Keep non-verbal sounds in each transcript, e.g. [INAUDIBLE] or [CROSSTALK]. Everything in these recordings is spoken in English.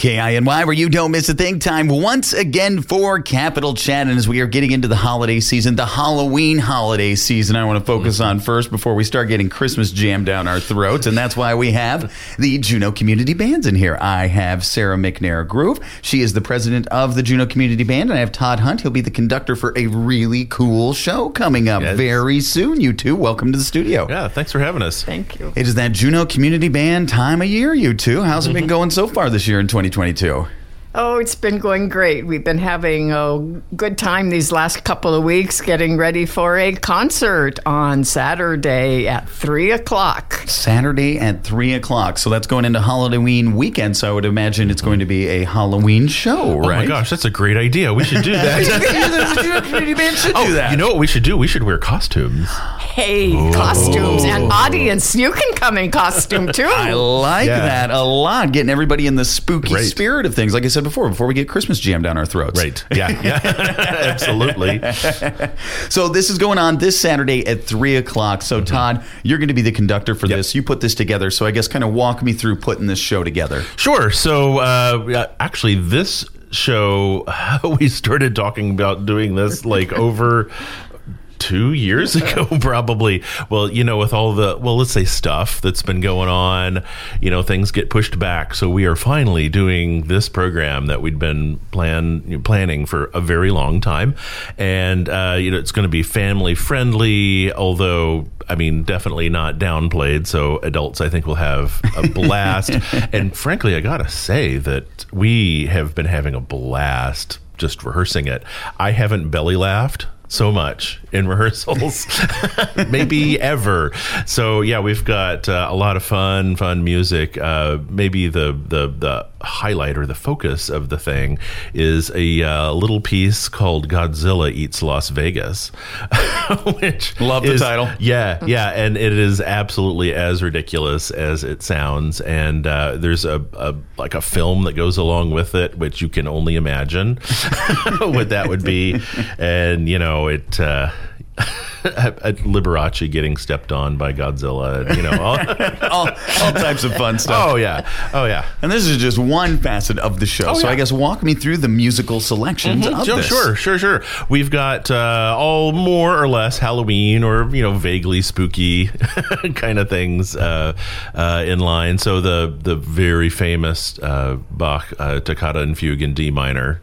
KINY, where you don't miss a thing. Time once again for Capital Chat. And as we are getting into the holiday season, the Halloween holiday season, I want to focus on first before we start getting Christmas jammed down our throats. And that's why we have the Juneau Community Bands in here. I have Sarah McNair Groove. She is the president of the Juneau Community Band. And I have Todd Hunt. He'll be the conductor for a really cool show coming up Yes. very soon. You two, welcome to the studio. Yeah, thanks for having us. Thank you. It is that Juneau Community Band time of year, you two. How's it been [LAUGHS] going so far this year in 2022? Oh, it's been going great. We've been having a good time these last couple of weeks getting ready for a concert on Saturday at 3 o'clock. Saturday at 3 o'clock. So that's going into Halloween weekend. So I would imagine it's going to be a Halloween show, right? Oh my gosh, that's a great idea. We should do that. the Juneau Community Band should do that. you know what we should do? We should wear costumes. Oh, Hey, costumes and audience, you can come in costume [LAUGHS] too. I like Yeah. that a lot. Getting everybody in the spooky Right. spirit of things. Like I said before, before we get Christmas jammed down our throats. Right. Yeah. [LAUGHS] Yeah. [LAUGHS] Absolutely. So this is going on this Saturday at three o'clock. So Todd, you're going to be the conductor for Mm-hmm. Yep. this. You put this together. So I guess kind of walk me through putting this show together. Sure. So, uh, actually, this show, we started talking about doing this like over two years ago, [LAUGHS] probably. Well, you know, with all the, well, let's say stuff that's been going on, you know, things get pushed back. So we are finally doing this program that we'd been plan, planning for a very long time. And, uh, you know, it's going to be family friendly, although, I mean, definitely not downplayed. So adults, I think, will have a [LAUGHS] blast. [LAUGHS] and frankly, I got to say that we have been having a blast just rehearsing it. I haven't belly laughed so much in rehearsals, [LAUGHS] maybe ever. So yeah, we've got uh, a lot of fun, fun music. Uh, maybe the the the highlight or the focus of the thing is a uh, little piece called Godzilla Eats Las Vegas, [LAUGHS] which Love the is- title. Yeah, yeah, and it is absolutely as ridiculous as it sounds. And uh, there's a, a like a film that goes along with it, which you can only imagine [LAUGHS] what that would be. And you know, it. Uh, [LAUGHS] [LAUGHS] at Liberace getting stepped on by Godzilla, you know. All, [LAUGHS] all, all types of fun stuff. oh yeah, oh yeah. And this is just one facet of the show. so yeah. I guess walk me through the musical selections of Sure, this. sure, sure, sure. We've got uh, all more or less Halloween or you know vaguely spooky [LAUGHS] kind of things uh, uh, in line. So the the very famous uh, Bach uh, Toccata and Fugue in D minor,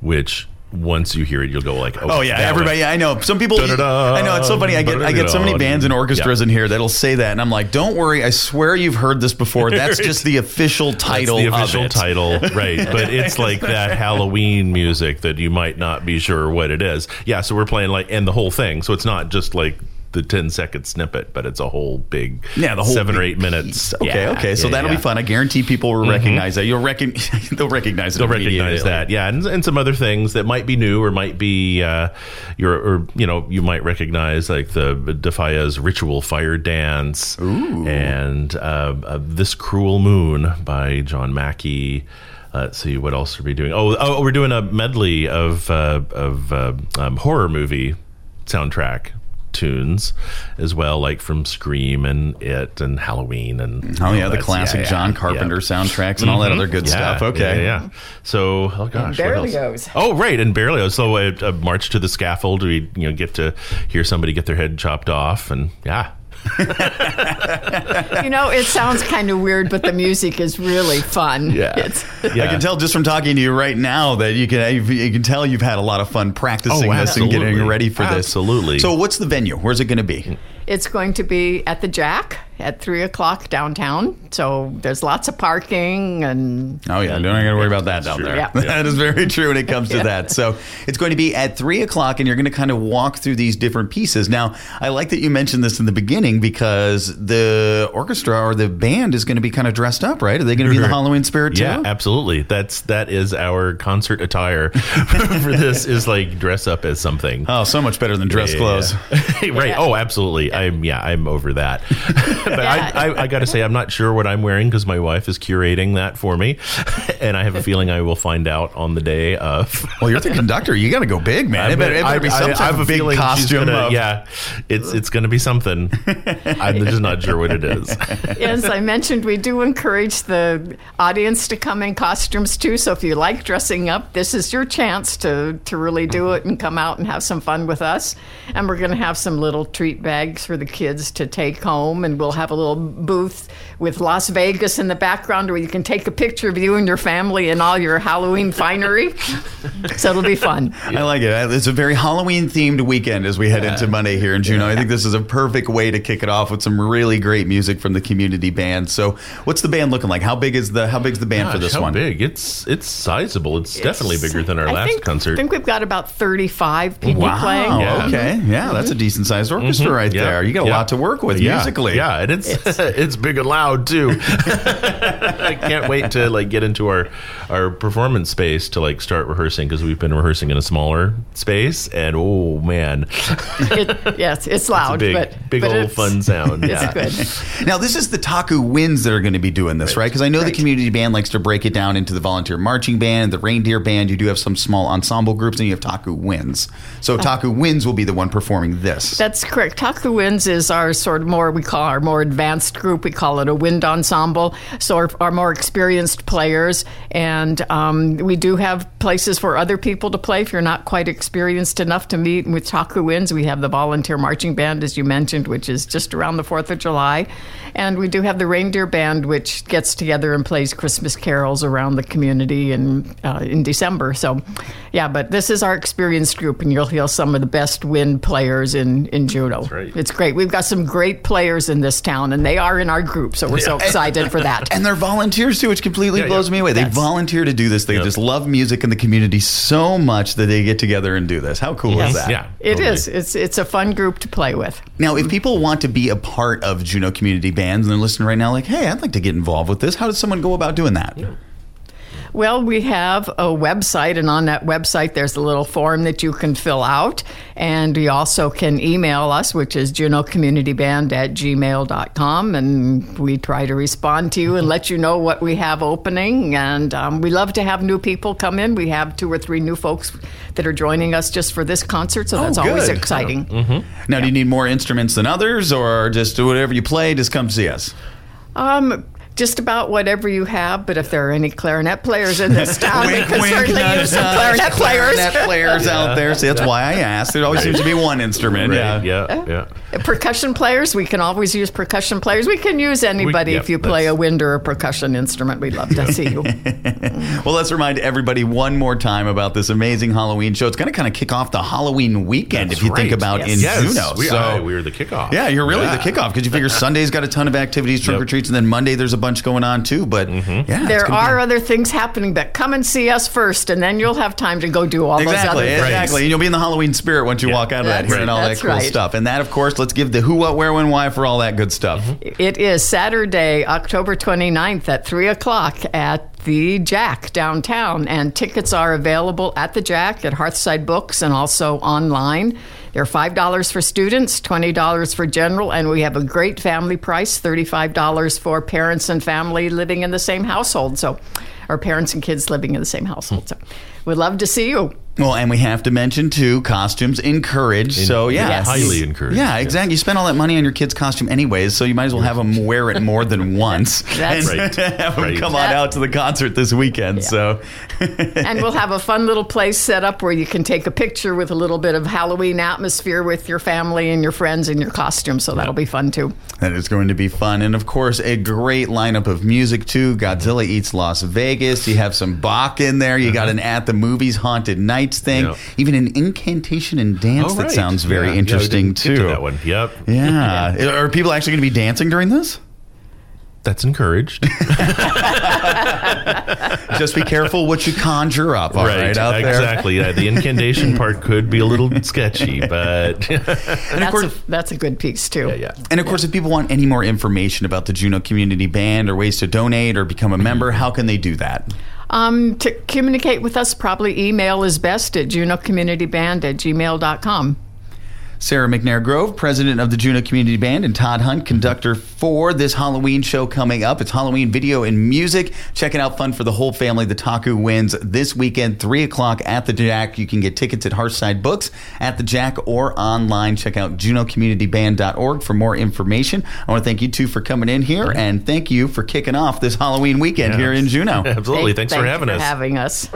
which once you hear it, you'll go like, Oh, oh yeah, everybody. one. I know some people. Da-da-da. I know it's so funny. I get I get so many bands and orchestras Yeah. in here that'll say that, and I'm like, don't worry. I swear you've heard this before. [LAUGHS] That's just the official title. The official of it. title, right? [LAUGHS] But it's like that Halloween music that you might not be sure what it is. Yeah, so we're playing like and the whole thing. So it's not just like the 10 second snippet, but it's a whole big Yeah, the whole seven or big eight minutes. Okay, Yeah, okay. So yeah, that'll yeah. be fun. I guarantee people will recognize that. You'll reckon [LAUGHS] they'll recognize it. They'll recognize that, yeah, and, and some other things that might be new or might be uh, your or you know you might recognize like the de Falla's ritual fire dance and uh, uh, this cruel moon by John Mackey. Let's see what else are we doing. Oh, oh, we're doing a medley of uh, of uh, um, horror movie soundtrack tunes as well, like from Scream and It and Halloween and Oh all yeah, the classic yeah, John Carpenter yeah. soundtracks and all that mm-hmm. other good Yeah, stuff. Okay. Yeah, yeah. So, oh gosh, what else? Berlioz. Oh, right, and Berlioz. So, a, a march to the scaffold. We you know get to hear somebody get their head chopped off, and yeah, [LAUGHS] You know, it sounds kind of weird, but the music is really fun. Yeah. It's, yeah. I can tell just from talking to you right now that you can you can tell you've had a lot of fun practicing Oh, this and getting ready for this. Absolutely. So what's the venue? Where's it going to be? it's going to be at the Jack at 3 o'clock downtown. So there's lots of parking and Oh yeah, don't got to worry about that down there. Yeah. [LAUGHS] that is very true when it comes to that. So it's going to be at three o'clock, and you're going to kind of walk through these different pieces. Now, I like that you mentioned this in the beginning because the orchestra or the band is going to be kind of dressed up, right? Are they going to be in the [LAUGHS] Halloween spirit too? Yeah, absolutely. That's that is our concert attire [LAUGHS] for this. Is like dress up as something. Oh, so much better than dress Yeah, clothes. yeah. right. Oh, absolutely. I'm yeah. I'm over that. [LAUGHS] but I, I, I got to say, I'm not sure what I'm wearing because my wife is curating that for me, [LAUGHS] and I have a feeling I will find out on the day of. [LAUGHS] Well, you're the conductor. You got to go big, man. It better, it better be some type have of a big costume. Gonna, of- yeah, it's it's going to be something. I'm just not sure what it is. As I mentioned, we do encourage the audience to come in costumes too. So if you like dressing up, this is your chance to, to really do it and come out and have some fun with us. And we're going to have some little treat bags for the kids to take home. And we'll have a little booth with Las Vegas in the background where you can take a picture of you and your family and all your Halloween finery. [LAUGHS] so it'll be fun. I like it. Uh, it's a very Halloween themed weekend as we head into Monday here in Juneau. I think this is a perfect way to kick it off with some really great music from the community band. So, what's the band looking like? How big is the How big's the band for this how one? big? It's it's sizable. It's, definitely bigger than our I last think, concert. I think we've got about 35 people Wow. playing. Yeah. Okay. Yeah, that's a decent sized orchestra mm-hmm. right Yeah, there. You got a yeah. lot to work with yeah, musically. Yeah, and it's [LAUGHS] it's, big and loud too. [LAUGHS] I can't wait to like get into our our performance space to like start rehearsing because we've been rehearsing in a smaller space, and oh man, It, yes, it's loud, big but big but old fun sound. It's yeah. good. Now, this is the Taku Winds that are going to be doing this, right? Because I know the community band likes to break it down into the volunteer marching band, the reindeer band. You do have some small ensemble groups, and you have Taku Winds. So uh-huh. Taku Winds will be the one performing this. That's correct. Taku Winds is our sort of more, we call our more advanced group. We call it a wind ensemble. So our, our more experienced players. And um, we do have places for other people to play if you're not quite experienced enough to meet with Taku Winds. We have the volunteer marching band, as you mentioned, which is just around the 4th of July. And we do have the reindeer band, which gets together and plays Christmas carols around the community in, uh, in December. So, yeah, but this is our experienced group, and you'll hear some of the best wind players in, in right. It's great. We've got some great players in this town, and they are in our group, so we're so excited for that. And they're volunteers too, which completely Yeah, blows yeah. me away. They Yes. volunteer to do this. They Yep. just love music in the community so much that they get together and do this. How cool Yes. is that? Yeah, It totally. is. It's it's a fun group to play with. Now, if people want to be a part of Juneau Community Bands and they're listening right now, like, hey, I'd like to get involved with this, how does someone go about doing that? Well, we have a website, and on that website, there's a little form that you can fill out. And you also can email us, which is juneaucommunityband at gmail.com. And we try to respond to you and let you know what we have opening. And um, we love to have new people come in. We have two or three new folks that are joining us just for this concert, so that's always good. exciting. Now, do you need more instruments than others, or just whatever you play, just come see us? Um, just about whatever you have, but if there are any clarinet players in this [LAUGHS] town, we can certainly nudge, use some clarinet players. Clarinet players out there. See, that's why I asked. There always seems to be [LAUGHS] one instrument. Right, Yeah. yeah, yeah. Percussion players, we can always use percussion players. We can use anybody yeah, if you play a wind or a percussion instrument. We'd love to see you. [LAUGHS] Well, let's remind everybody one more time about this amazing Halloween show. It's going to kind of kick off the Halloween weekend That's if you think about Yes. in Yes, Juneau. we, so, uh, we were the kickoff. yeah, you're really Yeah. the kickoff because you figure Sunday's got a ton of activities, trunk or Yep. treats, and then Monday there's a bunch going on too. But mm-hmm. yeah, there gonna be- are other things happening, but come and see us first, and then you'll have time to go do all those Exactly, other things. exactly. And you'll be in the Halloween spirit once you Yeah. walk out of that That's here and all right. that cool right. stuff. And that, of course, let's give the who, what, where, when, why for all that good stuff. Mm-hmm. It is Saturday, October 29th at 3 o'clock at the Jack downtown. And tickets are available at the Jack at Hearthside Books and also online. They're $5 for students, $20 for general, and we have a great family price $35 for parents and family living in the same household. So, or parents and kids living in the same household. So, we'd love to see you. Well, and we have to mention too, costumes encouraged. so yeah, Yes. Highly encouraged. Yeah, exactly. You spend all that money on your kid's costume anyways, so you might as well have them wear it more than [LAUGHS] once That's- and Right, [LAUGHS] have them right. come on out to the concert this weekend. So [LAUGHS] and we'll have a fun little place set up where you can take a picture with a little bit of Halloween atmosphere with your family and your friends in your costume. So that'll be fun too. that is going to be fun, and of course, a great lineup of music too. Godzilla eats Las Vegas. You have some Bach in there. You uh-huh. got an at the movies haunted nights thing. Yeah. Even an incantation and dance Oh, that right. sounds very Yeah, yeah, interesting didn't to too. that one. Yep. Yeah. [LAUGHS] Are people actually going to be dancing during this? That's encouraged. [LAUGHS] [LAUGHS] Just be careful what you conjure up, all right, out there. exactly. Yeah, the incantation part could be a little sketchy, but That's, course- a, that's a good piece too. yeah, yeah. And of course, if people want any more information about the Juneau Community Band or ways to donate or become a mm-hmm. member, how can they do that? Um, to communicate with us, probably email is best at juneaucommunityband at gmail.com. Sarah McNair Grove, president of the Juneau Community Band, and Todd Hunt, conductor for this Halloween show coming up. It's Halloween video and music. Check it out, fun for the whole family. The Taku Winds this weekend, 3 o'clock at the Jack. You can get tickets at Hearthside Books, at the Jack, or online. Check out juneaucommunityband.org for more information. I want to thank you two for coming in here, and thank you for kicking off this Halloween weekend Yeah. here in Juneau. [LAUGHS] Absolutely. Thanks Thank for you having us. having us.